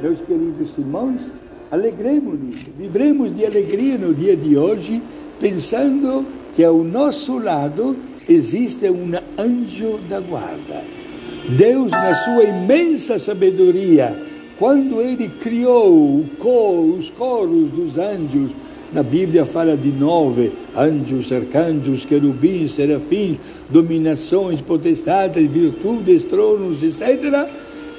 meus queridos irmãos, alegremos-nos, vibremos de alegria no dia de hoje, pensando que ao nosso lado existe um anjo da guarda. Deus, na sua imensa sabedoria, quando ele criou os coros dos anjos, na Bíblia fala de nove anjos, arcanjos, querubins, serafins, dominações, potestades, virtudes, tronos, etc.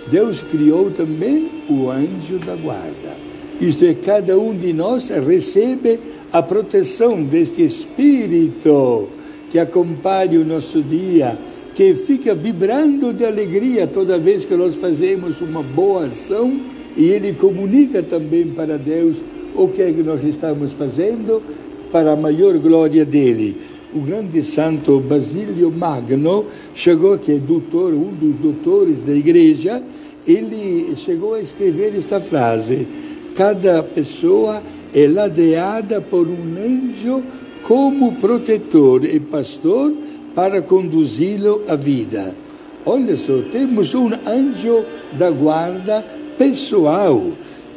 Deus criou também o anjo da guarda. Isto é, cada um de nós recebe a proteção deste Espírito que acompanha o nosso dia, que fica vibrando de alegria toda vez que nós fazemos uma boa ação e ele comunica também para Deus o que é que nós estamos fazendo para a maior glória dele. O grande santo Basílio Magno chegou, que é doutor, um dos doutores da igreja, ele chegou a escrever esta frase: cada pessoa é ladeada por um anjo como protetor e pastor para conduzi-lo à vida. Olha só, temos um anjo da guarda pessoal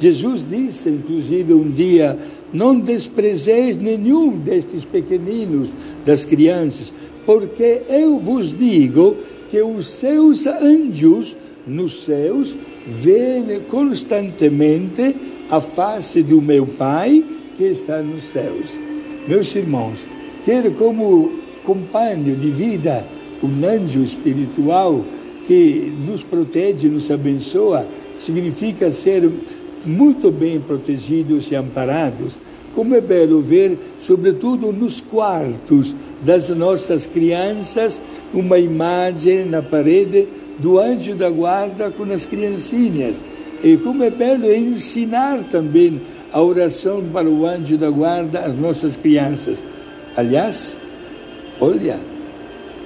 Jesus disse, inclusive, um dia: Não desprezeis nenhum destes pequeninos, das crianças, porque eu vos digo que os seus anjos nos céus veem constantemente a face do meu Pai que está nos céus. Meus irmãos, ter como companheiro de vida um anjo espiritual que nos protege, nos abençoa, significa ser muito bem protegidos e amparados. Como é belo ver, sobretudo nos quartos das nossas crianças, uma imagem na parede do anjo da guarda com as criancinhas. E como é belo ensinar também a oração para o anjo da guarda às nossas crianças. Aliás, olha,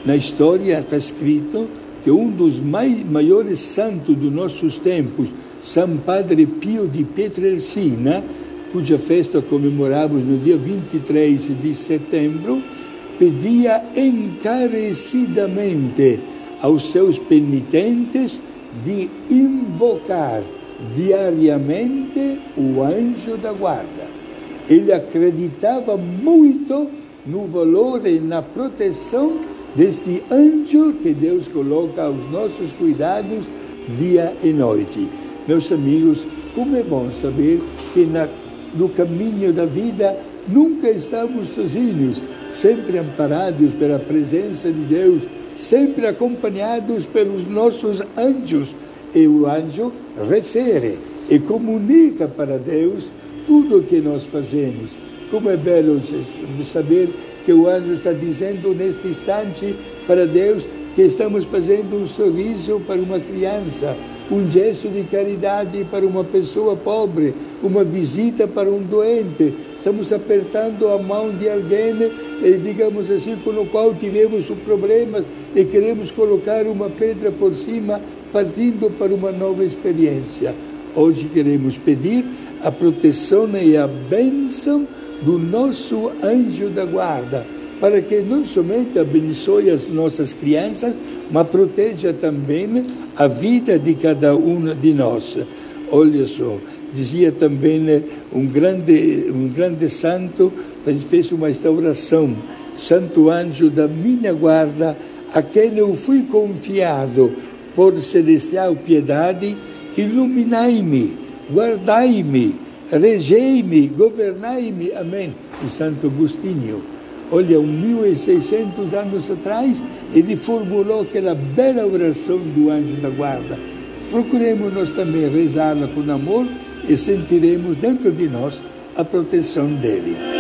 na história está escrito que um dos maiores santos dos nossos tempos, São Padre Pio de Pietrelcina, cuja festa comemoramos no dia 23 de setembro, pedia encarecidamente aos seus penitentes de invocar diariamente o anjo da guarda. Ele acreditava muito no valor e na proteção deste anjo que Deus coloca aos nossos cuidados dia e noite. Meus amigos, como é bom saber que na, no caminho da vida nunca estamos sozinhos, sempre amparados pela presença de Deus, sempre acompanhados pelos nossos anjos. E o anjo refere e comunica para Deus tudo o que nós fazemos. Como é belo saber que o anjo está dizendo neste instante para Deus que estamos fazendo um sorriso para uma criança, um gesto de caridade para uma pessoa pobre, uma visita para um doente. Estamos apertando a mão de alguém, digamos assim, com o qual tivemos um problema e queremos colocar uma pedra por cima, partindo para uma nova experiência. Hoje queremos pedir a proteção e a bênção do nosso anjo da guarda para que não somente abençoe as nossas crianças, mas proteja também a vida de cada um de nós. Olha só, dizia também né, um grande, um grande santo, fez uma instauração, Santo Anjo da minha guarda, a quem eu fui confiado por celestial piedade, iluminai-me, guardai-me, regei-me, governai-me. Amém. E Santo Agostinho olha, um 1600 anos atrás, ele formulou aquela bela oração do anjo da guarda. Procuremos nós também rezá-la com amor e sentiremos dentro de nós a proteção dele.